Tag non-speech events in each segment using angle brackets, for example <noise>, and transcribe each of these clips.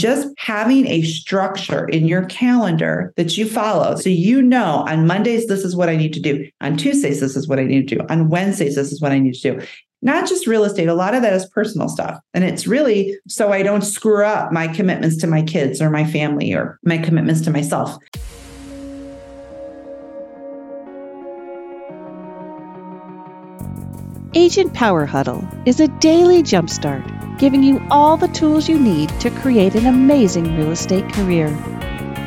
just having a structure in your calendar that you follow. So you know on Mondays, this is what I need to do. On Tuesdays, this is what I need to do. On Wednesdays, this is what I need to do not just real estate, a lot of that is personal stuff. And it's really so I don't screw up my commitments to my kids or my family or my commitments to myself. Agent Power Huddle is a daily jumpstart, giving you all the tools you need to create an amazing real estate career.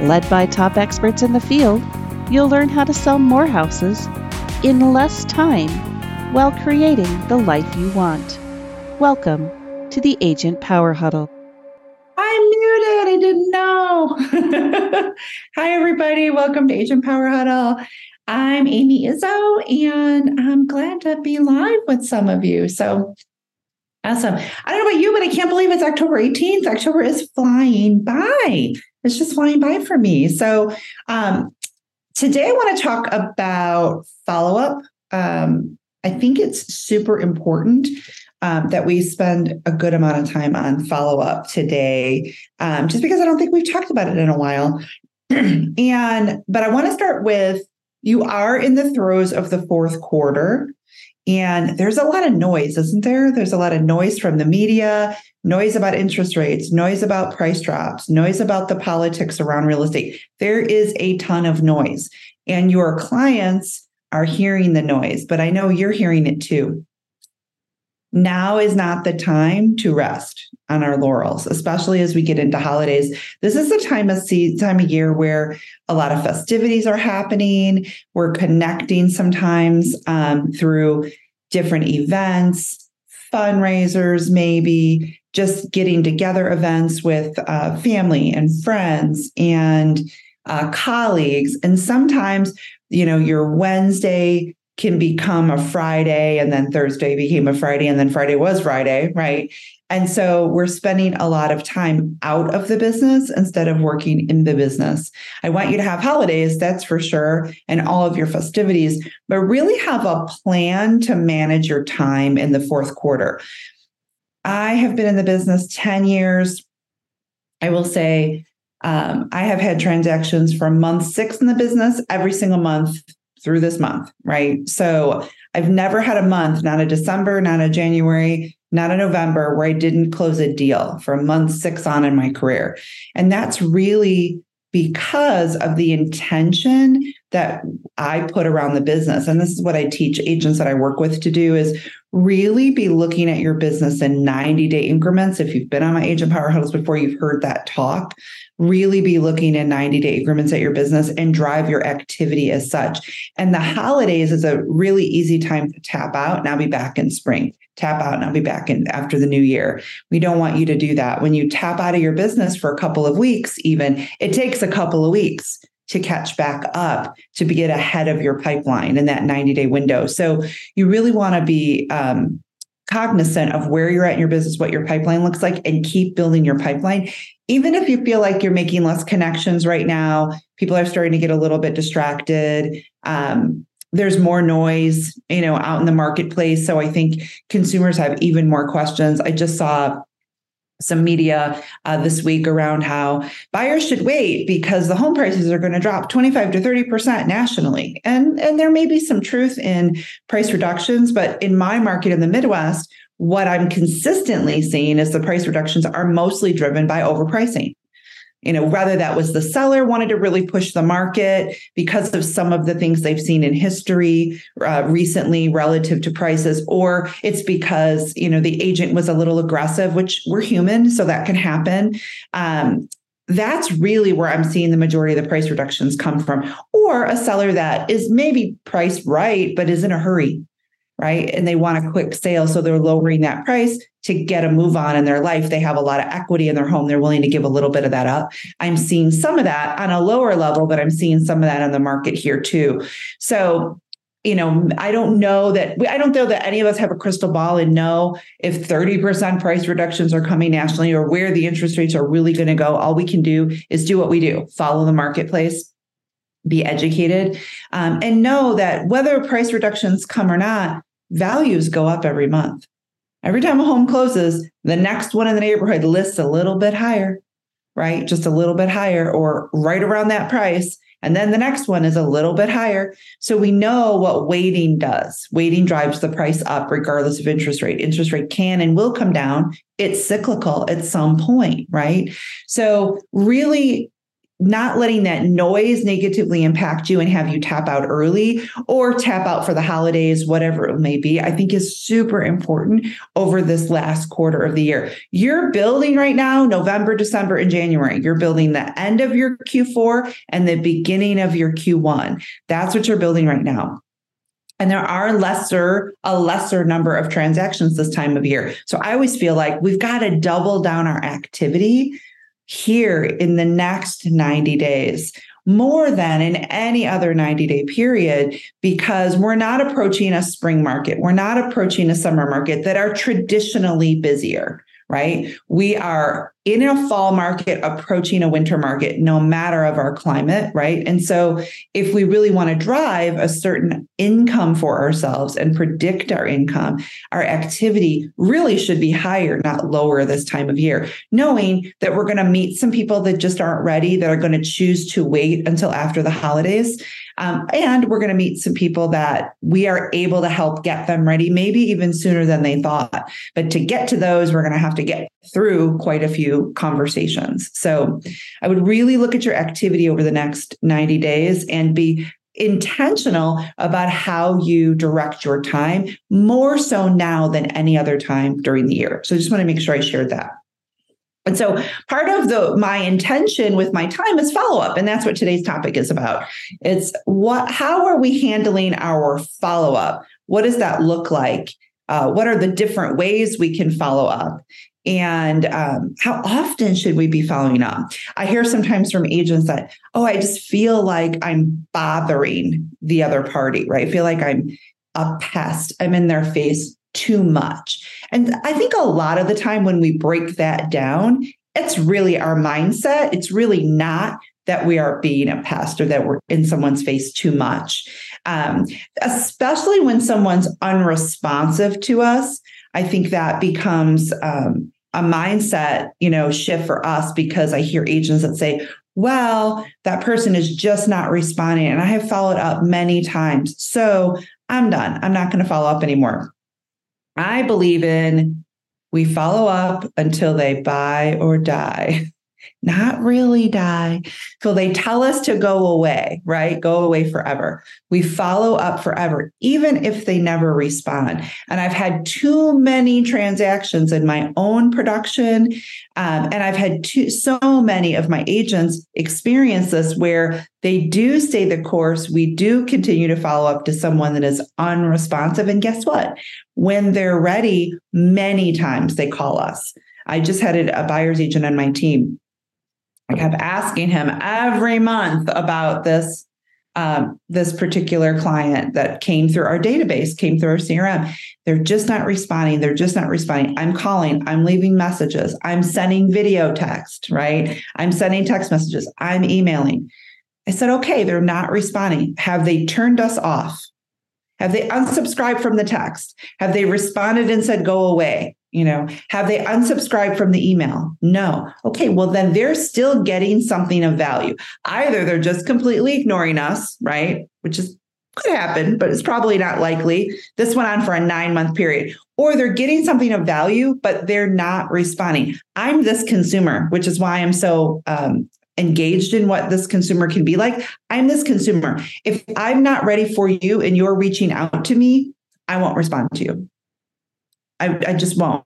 Led by top experts in the field, you'll learn how to sell more houses in less time while creating the life you want. Welcome to the Agent Power Huddle. I'm muted. I didn't know. <laughs> Hi, everybody. Welcome to Agent Power Huddle. I'm Amy Izzo, and I'm glad to be live with some of you. So awesome. I don't know about you, but I can't believe it's October 18th. October is flying by. It's just flying by for me. So um, today I want to talk about follow up. Um, I think it's super important um, that we spend a good amount of time on follow up today, um, just because I don't think we've talked about it in a while. <clears throat> and, but I want to start with you are in the throes of the fourth quarter. And there's a lot of noise, isn't there? There's a lot of noise from the media, noise about interest rates, noise about price drops, noise about the politics around real estate. There is a ton of noise. And your clients are hearing the noise, but I know you're hearing it too now is not the time to rest on our laurels, especially as we get into holidays. This is the time of see, time of year where a lot of festivities are happening. We're connecting sometimes um, through different events, fundraisers, maybe just getting together events with uh, family and friends and uh, colleagues. And sometimes, you know, your Wednesday can become a Friday and then Thursday became a Friday and then Friday was Friday, right? And so we're spending a lot of time out of the business instead of working in the business. I want you to have holidays, that's for sure, and all of your festivities, but really have a plan to manage your time in the fourth quarter. I have been in the business 10 years. I will say um, I have had transactions from month six in the business every single month through this month, right? So I've never had a month, not a December, not a January, not a November, where I didn't close a deal from month six on in my career. And that's really because of the intention that I put around the business. And this is what I teach agents that I work with to do is really be looking at your business in 90 day increments. If you've been on my agent power huddles before, you've heard that talk really be looking in 90 day increments at your business and drive your activity as such. And the holidays is a really easy time to tap out and I'll be back in spring. Tap out and I'll be back in after the new year. We don't want you to do that. When you tap out of your business for a couple of weeks, even, it takes a couple of weeks to catch back up to get ahead of your pipeline in that 90 day window. So you really want to be um, cognizant of where you're at in your business, what your pipeline looks like, and keep building your pipeline even if you feel like you're making less connections right now, people are starting to get a little bit distracted. Um, there's more noise, you know, out in the marketplace. So I think consumers have even more questions. I just saw some media uh, this week around how buyers should wait because the home prices are going to drop 25 to 30% nationally. And, and there may be some truth in price reductions, but in my market in the Midwest, what I'm consistently seeing is the price reductions are mostly driven by overpricing. You know, whether that was the seller wanted to really push the market because of some of the things they've seen in history uh, recently relative to prices, or it's because, you know, the agent was a little aggressive, which we're human, so that can happen. Um, that's really where I'm seeing the majority of the price reductions come from, or a seller that is maybe priced right, but is in a hurry right? And they want a quick sale. So they're lowering that price to get a move on in their life. They have a lot of equity in their home. They're willing to give a little bit of that up. I'm seeing some of that on a lower level, but I'm seeing some of that on the market here too. So you know, I don't know that I don't know that any of us have a crystal ball and know if 30% price reductions are coming nationally or where the interest rates are really going to go. All we can do is do what we do, follow the marketplace, be educated, um, and know that whether price reductions come or not, values go up every month. Every time a home closes, the next one in the neighborhood lists a little bit higher. right? Just a little bit higher or right around that price. And then the next one is a little bit higher. So we know what waiting does. Waiting drives the price up regardless of interest rate. Interest rate can and will come down. It's cyclical at some point, right? So really not letting that noise negatively impact you and have you tap out early or tap out for the holidays, whatever it may be, I think is super important over this last quarter of the year. You're building right now, November, December, and January. You're building the end of your Q4 and the beginning of your Q1. That's what you're building right now and there are lesser a lesser number of transactions this time of year so i always feel like we've got to double down our activity here in the next 90 days more than in any other 90 day period because we're not approaching a spring market. We're not approaching a summer market that are traditionally busier right? We are in a fall market approaching a winter market, no matter of our climate, right? And so if we really want to drive a certain income for ourselves and predict our income, our activity really should be higher, not lower this time of year, knowing that we're going to meet some people that just aren't ready, that are going to choose to wait until after the holidays. Um, and we're going to meet some people that we are able to help get them ready, maybe even sooner than they thought. But to get to those, we're going to have to get through quite a few conversations. So I would really look at your activity over the next 90 days and be intentional about how you direct your time more so now than any other time during the year. So I just want to make sure I shared that. And so part of the my intention with my time is follow up and that's what today's topic is about. It's what how are we handling our follow up? What does that look like? Uh, what are the different ways we can follow up? And um, how often should we be following up? I hear sometimes from agents that, oh, I just feel like I'm bothering the other party, right? I feel like I'm a pest. I'm in their face too much. And I think a lot of the time when we break that down, it's really our mindset. It's really not that we are being a pest or that we're in someone's face too much. Um, especially when someone's unresponsive to us, I think that becomes um, a mindset, you know, shift for us because I hear agents that say, well, that person is just not responding. And I have followed up many times. So I'm done. I'm not going to follow up anymore. I believe in we follow up until they buy or die. <laughs> Not really die So they tell us to go away, right? Go away forever. We follow up forever, even if they never respond. And I've had too many transactions in my own production. Um, and I've had too, so many of my agents experience this where they do stay the course. We do continue to follow up to someone that is unresponsive. And guess what? When they're ready, many times they call us. I just had a buyer's agent on my team. I kept asking him every month about this um, this particular client that came through our database, came through our CRM. They're just not responding. They're just not responding. I'm calling, I'm leaving messages, I'm sending video text, right? I'm sending text messages, I'm emailing. I said, okay, they're not responding. Have they turned us off? Have they unsubscribed from the text? Have they responded and said, go away? You know, have they unsubscribed from the email? No. Okay, well, then they're still getting something of value. Either they're just completely ignoring us, right? Which is could happen, but it's probably not likely. This went on for a nine month period. Or they're getting something of value, but they're not responding. I'm this consumer, which is why I'm so um, engaged in what this consumer can be like. I'm this consumer. If I'm not ready for you and you're reaching out to me, I won't respond to you. I, I just won't.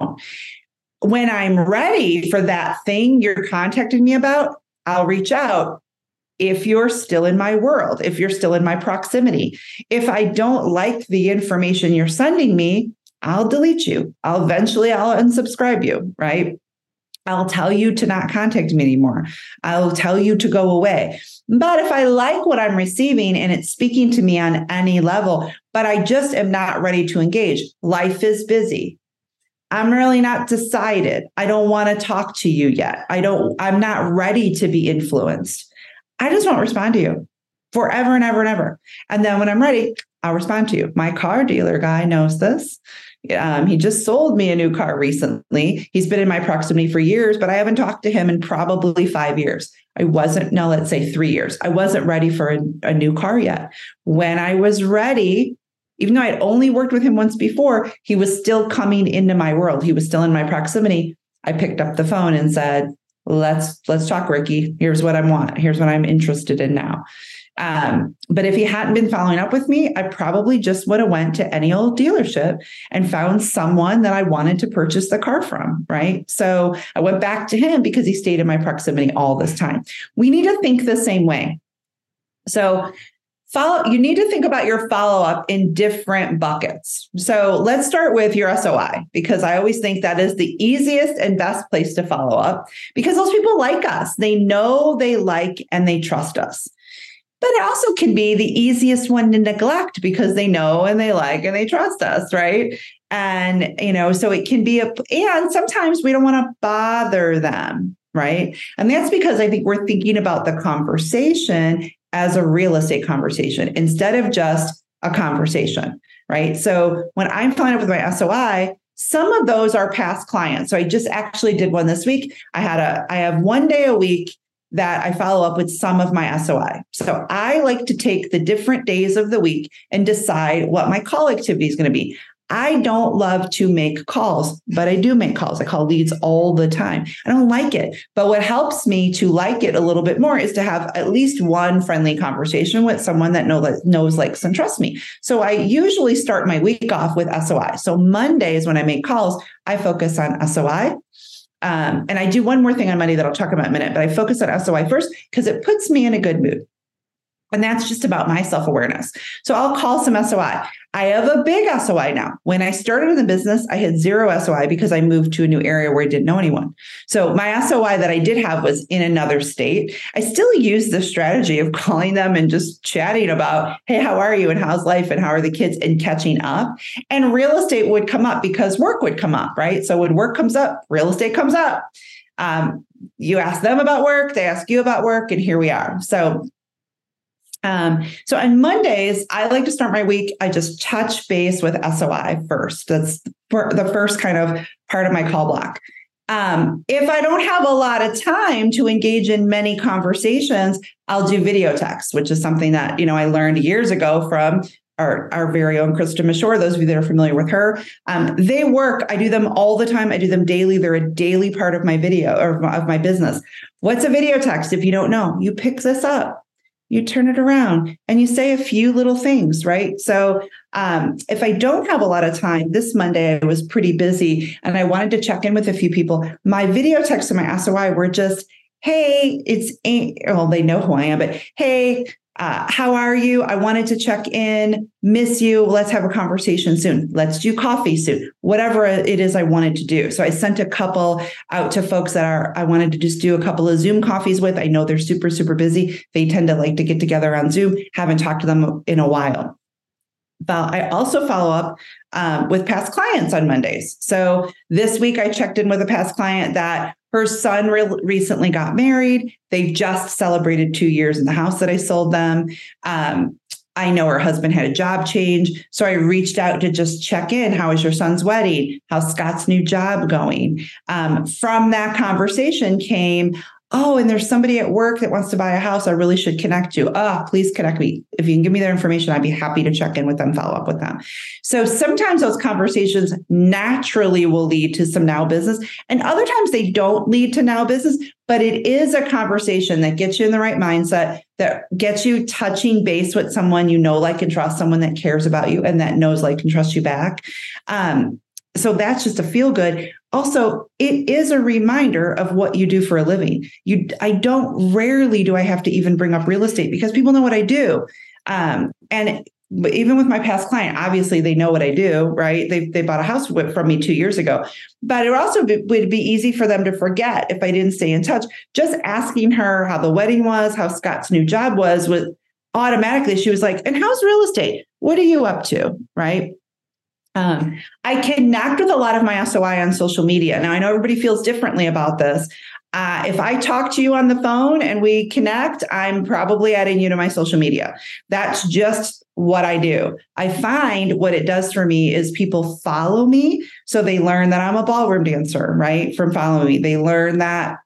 When I'm ready for that thing you're contacting me about, I'll reach out if you're still in my world, if you're still in my proximity. If I don't like the information you're sending me, I'll delete you. I'll eventually I'll unsubscribe you, right? I'll tell you to not contact me anymore. I'll tell you to go away. But if I like what I'm receiving and it's speaking to me on any level, but I just am not ready to engage, life is busy. I'm really not decided. I don't want to talk to you yet. I don't, I'm not ready to be influenced. I just won't respond to you forever and ever and ever. And then when I'm ready, I'll respond to you. My car dealer guy knows this. Um, he just sold me a new car recently. He's been in my proximity for years, but I haven't talked to him in probably five years. I wasn't, no, let's say three years. I wasn't ready for a, a new car yet. When I was ready, even though I'd only worked with him once before, he was still coming into my world. He was still in my proximity. I picked up the phone and said, "Let's let's talk, Ricky. Here's what I want. Here's what I'm interested in now." Um, but if he hadn't been following up with me, I probably just would have went to any old dealership and found someone that I wanted to purchase the car from, right? So I went back to him because he stayed in my proximity all this time. We need to think the same way. So follow you need to think about your follow up in different buckets. So let's start with your soi because i always think that is the easiest and best place to follow up because those people like us. They know they like and they trust us. But it also can be the easiest one to neglect because they know and they like and they trust us right? And you know so it can be a and sometimes we don't want to bother them right? And that's because i think we're thinking about the conversation as a real estate conversation instead of just a conversation, right? So when I'm following up with my SOI, some of those are past clients. So I just actually did one this week. I had a I have one day a week that I follow up with some of my SOI. So I like to take the different days of the week and decide what my call activity is going to be. I don't love to make calls, but I do make calls. I call leads all the time. I don't like it. But what helps me to like it a little bit more is to have at least one friendly conversation with someone that know, knows, likes, and trusts me. So I usually start my week off with SOI. So Mondays, when I make calls, I focus on SOI. Um, and I do one more thing on Monday that I'll talk about in a minute, but I focus on SOI first because it puts me in a good mood. And that's just about my self awareness. So I'll call some SOI. I have a big SOI now. When I started in the business, I had zero SOI because I moved to a new area where I didn't know anyone. So my SOI that I did have was in another state. I still use the strategy of <laughs> calling them and just chatting about, hey, how are you? And how's life? And how are the kids? And catching up. And real estate would come up because work would come up, right? So when work comes up, real estate comes up. Um, you ask them about work, they ask you about work, and here we are. So um, so on Mondays, I like to start my week. I just touch base with SOI first. That's the first kind of part of my call block. Um, if I don't have a lot of time to engage in many conversations, I'll do video text, which is something that you know I learned years ago from our, our very own Krista Mashore, those of you that are familiar with her, um, they work. I do them all the time. I do them daily. They're a daily part of my video or of my business. What's a video text? If you don't know, you pick this up you turn it around and you say a few little things, right? So, um, if I don't have a lot of time, this Monday I was pretty busy and I wanted to check in with a few people. My video texts and my SOI were just, hey, it's, well, they know who I am, but hey, uh, how are you? I wanted to check in, miss you. Let's have a conversation soon. Let's do coffee soon. Whatever it is I wanted to do. So I sent a couple out to folks that are, I wanted to just do a couple of Zoom coffees with. I know they're super, super busy. They tend to like to get together on Zoom. Haven't talked to them in a while. But I also follow up um, with past clients on Mondays. So this week I checked in with a past client that her son re- recently got married. They just celebrated two years in the house that I sold them. Um, I know her husband had a job change. So I reached out to just check in. How is your son's wedding? How's Scott's new job going? Um, from that conversation came, oh, and there's somebody at work that wants to buy a house. I really should connect you. Ah, oh, please connect me. If you can give me their information, I'd be happy to check in with them, follow up with them. So sometimes those conversations naturally will lead to some now business, and other times they don't lead to now business, but it is a conversation that gets you in the right mindset, that gets you touching base with someone you know, like, and trust, someone that cares about you and that knows, like, and trust you back. Um, so that's just a feel good also it is a reminder of what you do for a living. You i don't rarely do i have to even bring up real estate because people know what i do. Um, and even with my past client obviously they know what i do right? They, they bought a house from me two years ago. But it also be, would be easy for them to forget if i didn't stay in touch. Just asking her how the wedding was how scott's new job was with automatically she was like and how's real estate? What are you up to? Right um, I connect with a lot of my SOI on social media. Now, I know everybody feels differently about this. Uh, if I talk to you on the phone and we connect, I'm probably adding you to my social media. That's just what I do. I find what it does for me is people follow me. So they learn that I'm a ballroom dancer, right? From following me. They learn that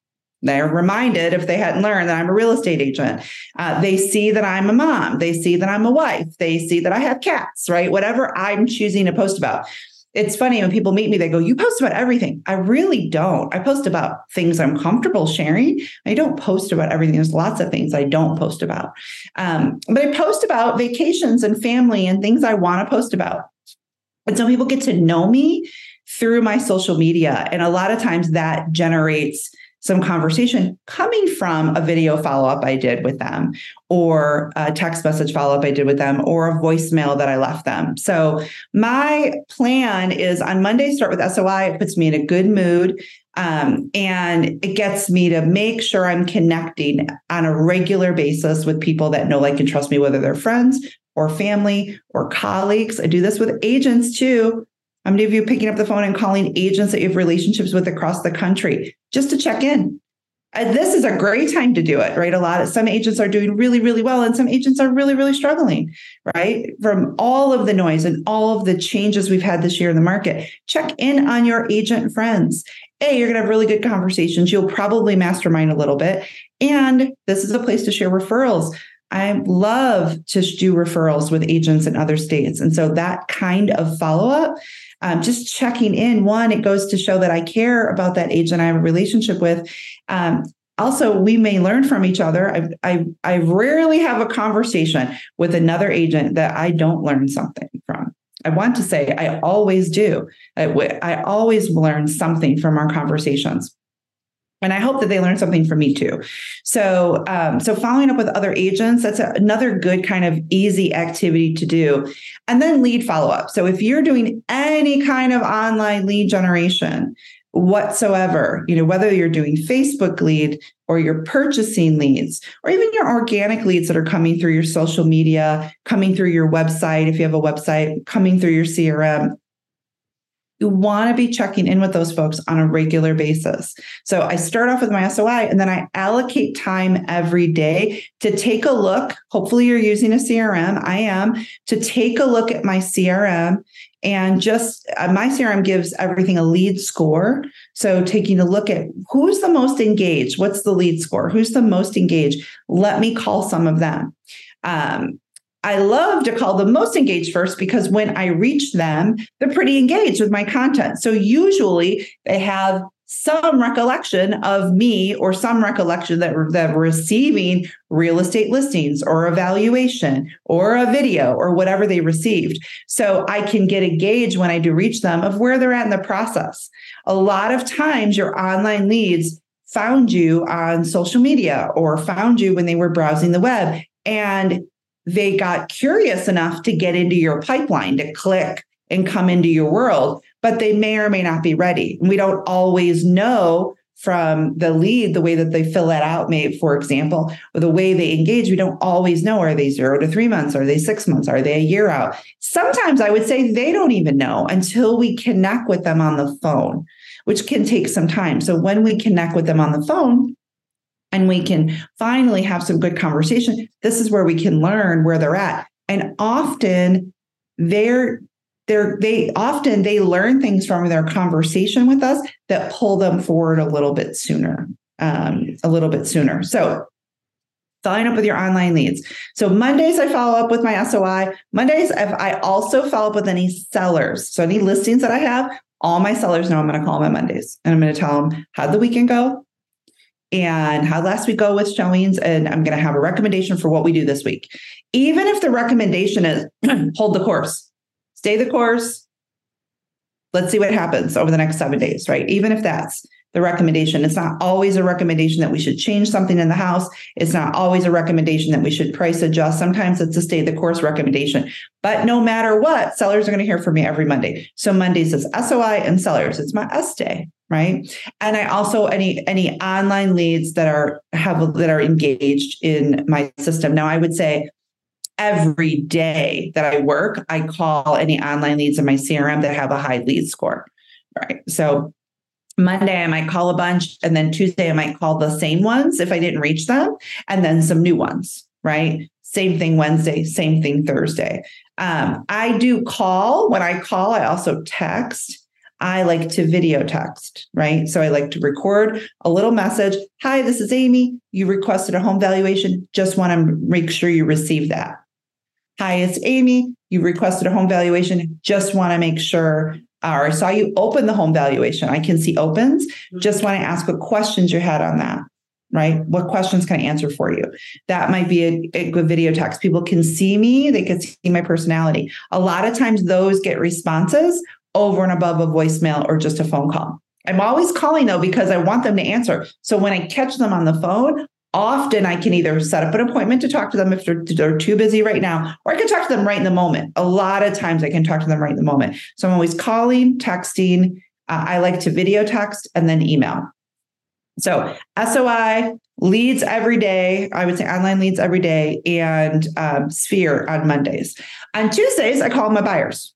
they're reminded if they hadn't learned that I'm a real estate agent. Uh, they see that I'm a mom. They see that I'm a wife. They see that I have cats, right? Whatever I'm choosing to post about it's funny when people meet me, they go, You post about everything. I really don't. I post about things I'm comfortable sharing. I don't post about everything. There's lots of things I don't post about. Um, but I post about vacations and family and things I want to post about. And so people get to know me through my social media. And a lot of times that generates some conversation coming from a video follow up I did with them, or a text message follow up I did with them, or a voicemail that I left them. So, my plan is on Monday, start with SOI. It puts me in a good mood. Um, and it gets me to make sure I'm connecting on a regular basis with people that know, like, and trust me, whether they're friends or family or colleagues. I do this with agents too. How many of you picking up the phone and calling agents that you have relationships with across the country just to check in? Uh, this is a great time to do it, right? A lot of some agents are doing really, really well, and some agents are really, really struggling, right? From all of the noise and all of the changes we've had this year in the market, check in on your agent friends. A, you're going to have really good conversations. You'll probably mastermind a little bit. And this is a place to share referrals. I love to do referrals with agents in other states. And so that kind of follow up um, just checking in. One, it goes to show that I care about that agent I have a relationship with. Um, also, we may learn from each other. I, I, I rarely have a conversation with another agent that I don't learn something from. I want to say I always do. I, I always learn something from our conversations and I hope that they learn something from me too. So, um, so following up with other agents, that's a, another good kind of easy activity to do. And then lead follow up. So, if you're doing any kind of online lead generation whatsoever, you know, whether you're doing Facebook lead or you're purchasing leads, or even your organic leads that are coming through your social media, coming through your website, if you have a website, coming through your CRM, you want to be checking in with those folks on a regular basis. So I start off with my SOI and then I allocate time every day to take a look. Hopefully, you're using a CRM. I am to take a look at my CRM and just uh, my CRM gives everything a lead score. So taking a look at who's the most engaged, what's the lead score, who's the most engaged. Let me call some of them. Um, I love to call the most engaged first because when I reach them, they're pretty engaged with my content. So usually they have some recollection of me or some recollection that that receiving real estate listings or evaluation or a video or whatever they received. So I can get a gauge when I do reach them of where they're at in the process. A lot of times your online leads found you on social media or found you when they were browsing the web and they got curious enough to get into your pipeline, to click and come into your world, but they may or may not be ready. And we don't always know from the lead, the way that they fill that out, may, for example, or the way they engage, we don't always know are they zero to three months? Are they six months? Are they a year out? Sometimes I would say they don't even know until we connect with them on the phone, which can take some time. So when we connect with them on the phone, and we can finally have some good conversation. This is where we can learn where they're at. And often they're they're they often they learn things from their conversation with us that pull them forward a little bit sooner um, a little bit sooner. So following up with your online leads. So mondays i follow up with my soi mondays i also follow up with any sellers. So any listings that i have all my sellers know i'm going to call them on mondays and i'm going to tell them how'd the weekend go and how last week go with showings and i'm going to have a recommendation for what we do this week. Even if the recommendation is <clears throat> hold the course. Stay the course. Let's see what happens over the next seven days right? Even if that's the recommendation. It's not always a recommendation that we should change something in the house. It's not always a recommendation that we should price adjust. Sometimes it's a stay the course recommendation. But no matter what sellers are going to hear from me every monday. So mondays is soi and sellers. It's my s day right? And i also any any online leads that are have that are engaged in my system. Now i would say every day that i work i call any online leads in my crm that have a high lead score right? So Monday, I might call a bunch. And then Tuesday, I might call the same ones if I didn't reach them, and then some new ones, right? Same thing Wednesday, same thing Thursday. Um, I do call. When I call, I also text. I like to video text, right? So I like to record a little message. Hi, this is Amy. You requested a home valuation. Just want to make sure you receive that. Hi, it's Amy. You requested a home valuation. Just want to make sure or I saw you open the home valuation. I can see opens. Mm-hmm. Just want to ask what questions you had on that, right? What questions can I answer for you? That might be a, a good video text. People can see me, they can see my personality. A lot of times those get responses over and above a voicemail or just a phone call. I'm always calling though because I want them to answer. So when I catch them on the phone, often I can either set up an appointment to talk to them if they're, they're, too busy right now, or I can talk to them right in the moment. A lot of times I can talk to them right in the moment. So I'm always calling, texting. Uh, I like to video text and then email. So SOI leads every day. I would say online leads every day and um, Sphere on Mondays. On Tuesdays, I call my buyers.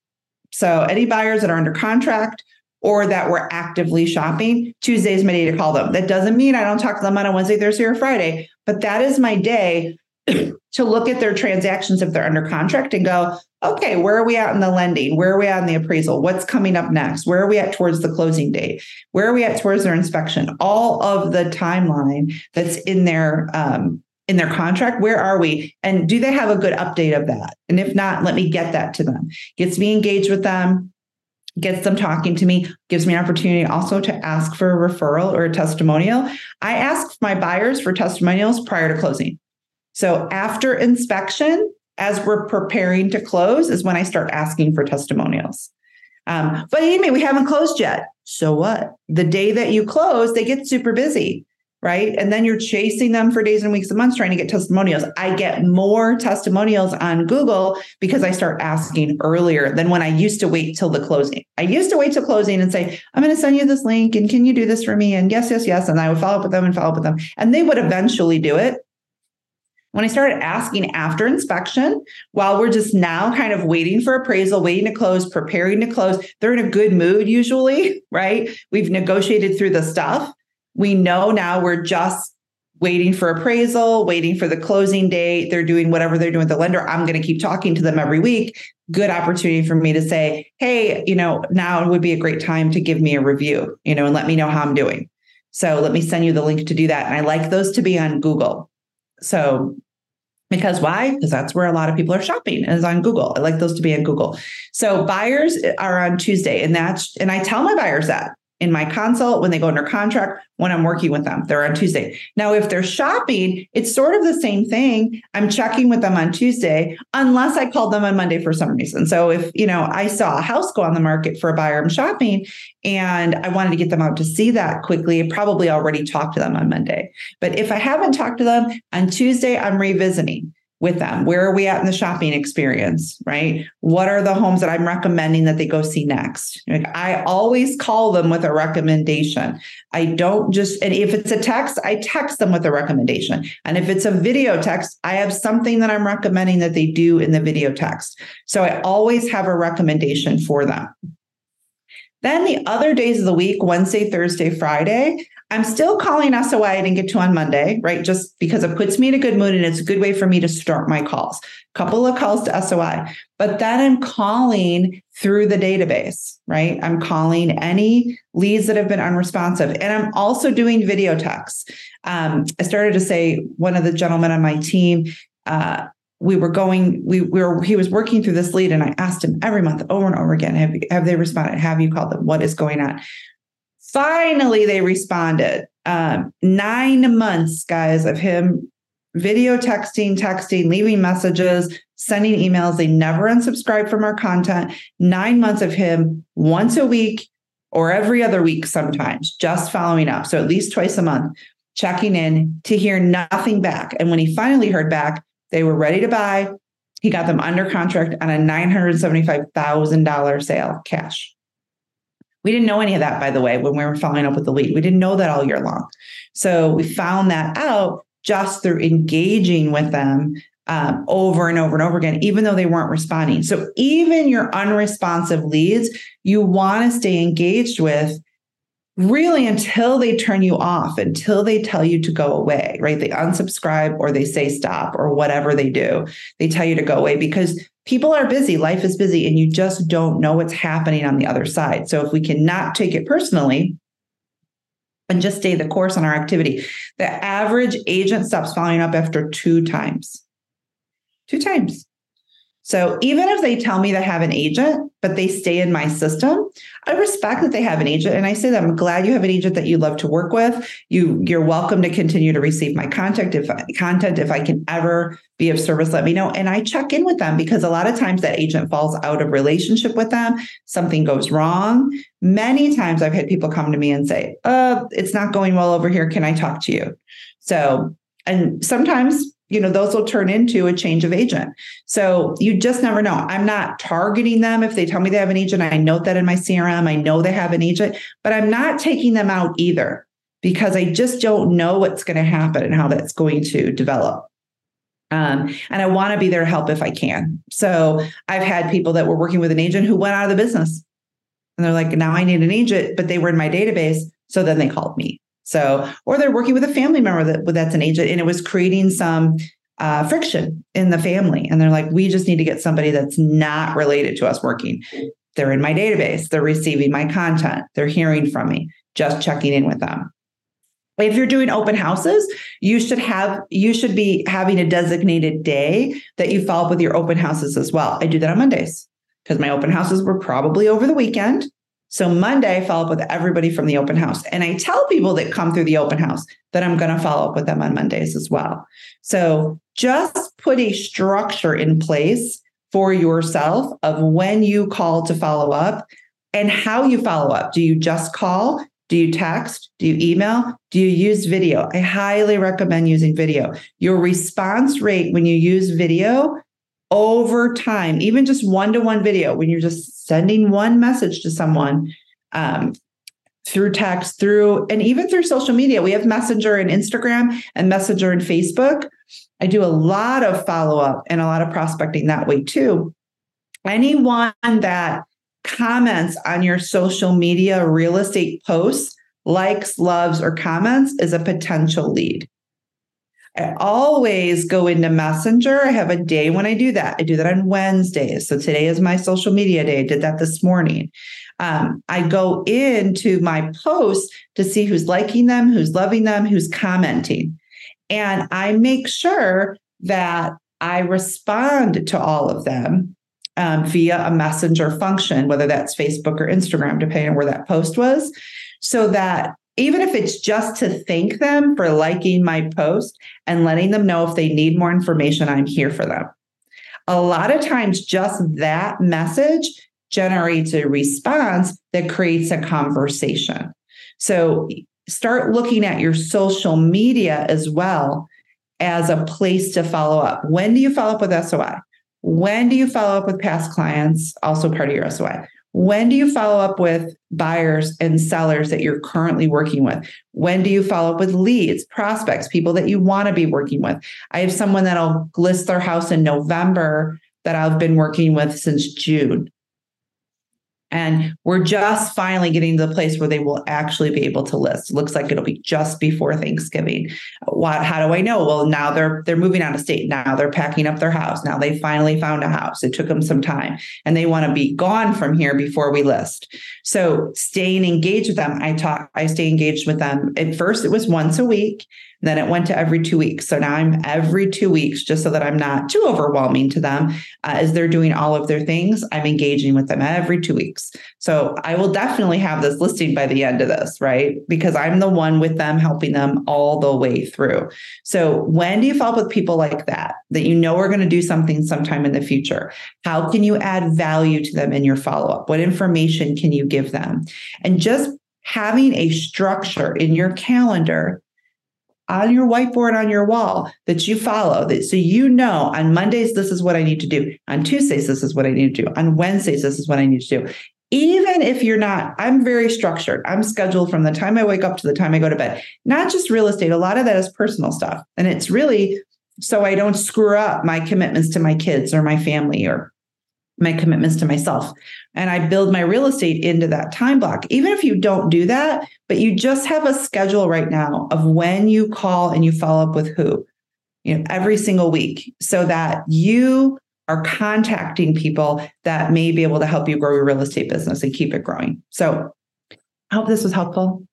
So any buyers that are under contract or that we're actively shopping, Tuesday is my day to call them. That doesn't mean I don't talk to them on a Wednesday, Thursday, or Friday, but that is my day <clears throat> to look at their transactions if they're under contract and go, okay, where are we at in the lending? Where are we at in the appraisal? What's coming up next? Where are we at towards the closing date? Where are we at towards their inspection? All of the timeline that's in their um, in their contract where are we and do they have a good update of that and if not let me get that to them gets me engaged with them gets them talking to me, gives me an opportunity also to ask for a referral or a testimonial. I ask my buyers for testimonials prior to closing. So after inspection, as we're preparing to close, is when I start asking for testimonials. Um, but Amy, we haven't closed yet. So what? The day that you close, they get super busy right? And then you're chasing them for days and weeks and months trying to get testimonials. I get more testimonials on Google because I start asking earlier than when I used to wait till the closing. I used to wait till closing and say, I'm going to send you this link and can you do this for me? And yes, yes, yes. And I would follow up with them and follow up with them. And they would eventually do it. When I started asking after inspection, while we're just now kind of waiting for appraisal, waiting to close, preparing to close, they're in a good mood usually, <laughs> right? We've negotiated through the stuff we know now we're just waiting for appraisal, waiting for the closing date. They're doing whatever they're doing with the lender. I'm going to keep talking to them every week. Good opportunity for me to say, hey, you know, now would be a great time to give me a review, you know, and let me know how I'm doing. So let me send you the link to do that. And I like those to be on Google. So because why? Because that's where a lot of people are shopping is on Google. I like those to be on Google. So buyers are on Tuesday and that's and I tell my buyers that in my consult when they go under contract when I'm working with them. They're on Tuesday. Now, if they're shopping, it's sort of the same thing. I'm checking with them on Tuesday, unless I called them on Monday for some reason. So if, you know, I saw a house go on the market for a buyer, I'm shopping and I wanted to get them out to see that quickly, I probably already talked to them on Monday. But if I haven't talked to them on Tuesday, I'm revisiting with them? Where are we at in the shopping experience? Right? What are the homes that I'm recommending that they go see next? Like I always call them with a recommendation. I don't just, and if it's a text, I text them with a recommendation. And if it's a video text, I have something that I'm recommending that they do in the video text. So I always have a recommendation for them. Then the other days of the week, Wednesday, Thursday, Friday, I'm still calling SOI I didn't get to on Monday, right? Just because it puts me in a good mood and it's a good way for me to start my calls. Couple of calls to SOI, but then I'm calling through the database, right? I'm calling any leads that have been unresponsive, and I'm also doing video texts. Um, I started to say one of the gentlemen on my team. Uh, we were going we, we were he was working through this lead and i asked him every month over and over again have, have they responded have you called them what is going on Finally, they responded. Um, nine months, guys, of him video texting, texting, leaving messages, sending emails. They never unsubscribed from our content. Nine months of him once a week or every other week, sometimes just following up. So at least twice a month, checking in to hear nothing back. And when he finally heard back, they were ready to buy. He got them under contract on a $975,000 sale cash. We didn't know any of that, by the way, when we were following up with the lead. We didn't know that all year long. So we found that out just through engaging with them um, over and over and over again, even though they weren't responding. So even your unresponsive leads, you want to stay engaged with really until they turn you off, until they tell you to go away, right? They unsubscribe or they say stop or whatever they do. They tell you to go away because people are busy, life is busy, and you just don't know what's happening on the other side. So if we cannot take it personally, and just stay the course on our activity. The average agent stops following up after two times. Two times. So even if they tell me they have an agent, but they stay in my system, I respect that they have an agent. And I say that I'm glad you have an agent that you love to work with. You, you're welcome to continue to receive my contact if content. If I can ever be of service, let me know. And I check in with them because a lot of times that agent falls out of relationship with them. Something goes wrong. Many times I've had people come to me and say, uh, it's not going well over here. Can I talk to you? So, and sometimes you know those will turn into a change of agent. So you just never know. I'm not targeting them if they tell me they have an agent. I note that in my crm i know they have an agent but i'm not taking them out either because i just don't know what's going to happen and how that's going to develop. Um, and i want to be there to help if i can. So i've had people that were working with an agent who went out of the business. And they're like now i need an agent but they were in my database so then they called me so, or they're working with a family member that that's an agent, and it was creating some uh, friction in the family. And they're like, we just need to get somebody that's not related to us working. They're in my database. They're receiving my content. They're hearing from me. Just checking in with them. If you're doing open houses, you should have you should be having a designated day that you follow up with your open houses as well. I do that on Mondays because my open houses were probably over the weekend. So Monday, I follow up with everybody from the open house. And I tell people that come through the open house that I'm going to follow up with them on Mondays as well. So just put a structure in place for yourself of when you call to follow up and how you follow up. Do you just call? Do you text? Do you email? Do you use video? I highly recommend using video. Your response rate when you use video over time, even just one to one video, when you're just sending one message to someone um, through text, through, and even through social media, we have Messenger and Instagram and Messenger and Facebook. I do a lot of follow up and a lot of prospecting that way too. Anyone that comments on your social media real estate posts, likes, loves, or comments is a potential lead. I always go into Messenger. I have a day when I do that. I do that on Wednesdays. So today is my social media day. I did that this morning. Um, I go into my posts to see who's liking them, who's loving them, who's commenting. And I make sure that I respond to all of them um, via a messenger function, whether that's Facebook or Instagram, depending on where that post was, so that even if it's just to thank them for liking my post and letting them know if they need more information, I'm here for them. A lot of times, just that message generates a response that creates a conversation. So start looking at your social media as well as a place to follow up. When do you follow up with SOI? When do you follow up with past clients? Also part of your SOI. When do you follow up with buyers and sellers that you're currently working with? When do you follow up with leads, prospects, people that you want to be working with? I have someone that'll list their house in November that I've been working with since June. And we're just finally getting to the place where they will actually be able to list. Looks like it'll be just before Thanksgiving. What, how do I know? Well, now they're they're moving out of state. Now they're packing up their house. Now they finally found a house. It took them some time, and they want to be gone from here before we list. So staying engaged with them, I talk. I stay engaged with them. At first, it was once a week. Then it went to every two weeks. So now I'm every two weeks, just so that I'm not too overwhelming to them uh, as they're doing all of their things. I'm engaging with them every two weeks. So I will definitely have this listing by the end of this, right? Because I'm the one with them, helping them all the way through. So when do you follow up with people like that, that you know are going to do something sometime in the future? How can you add value to them in your follow up? What information can you give them? And just having a structure in your calendar on your whiteboard on your wall that you follow that so you know on Mondays this is what I need to do. On Tuesdays this is what I need to do. On Wednesdays this is what I need to do. Even if you're not I'm very structured. I'm scheduled from the time I wake up to the time I go to bed. Not just real estate a lot of that is personal stuff. And it's really so I don't screw up my commitments to my kids or my family or my commitments to myself. And I build my real estate into that time block. Even if you don't do that, but you just have a schedule right now of when you call and you follow up with who, you know, every single week so that you are contacting people that may be able to help you grow your real estate business and keep it growing. So I hope this was helpful.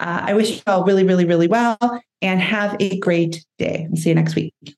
Uh, I wish you all really, really, really well and have a great day. I'll see you next week.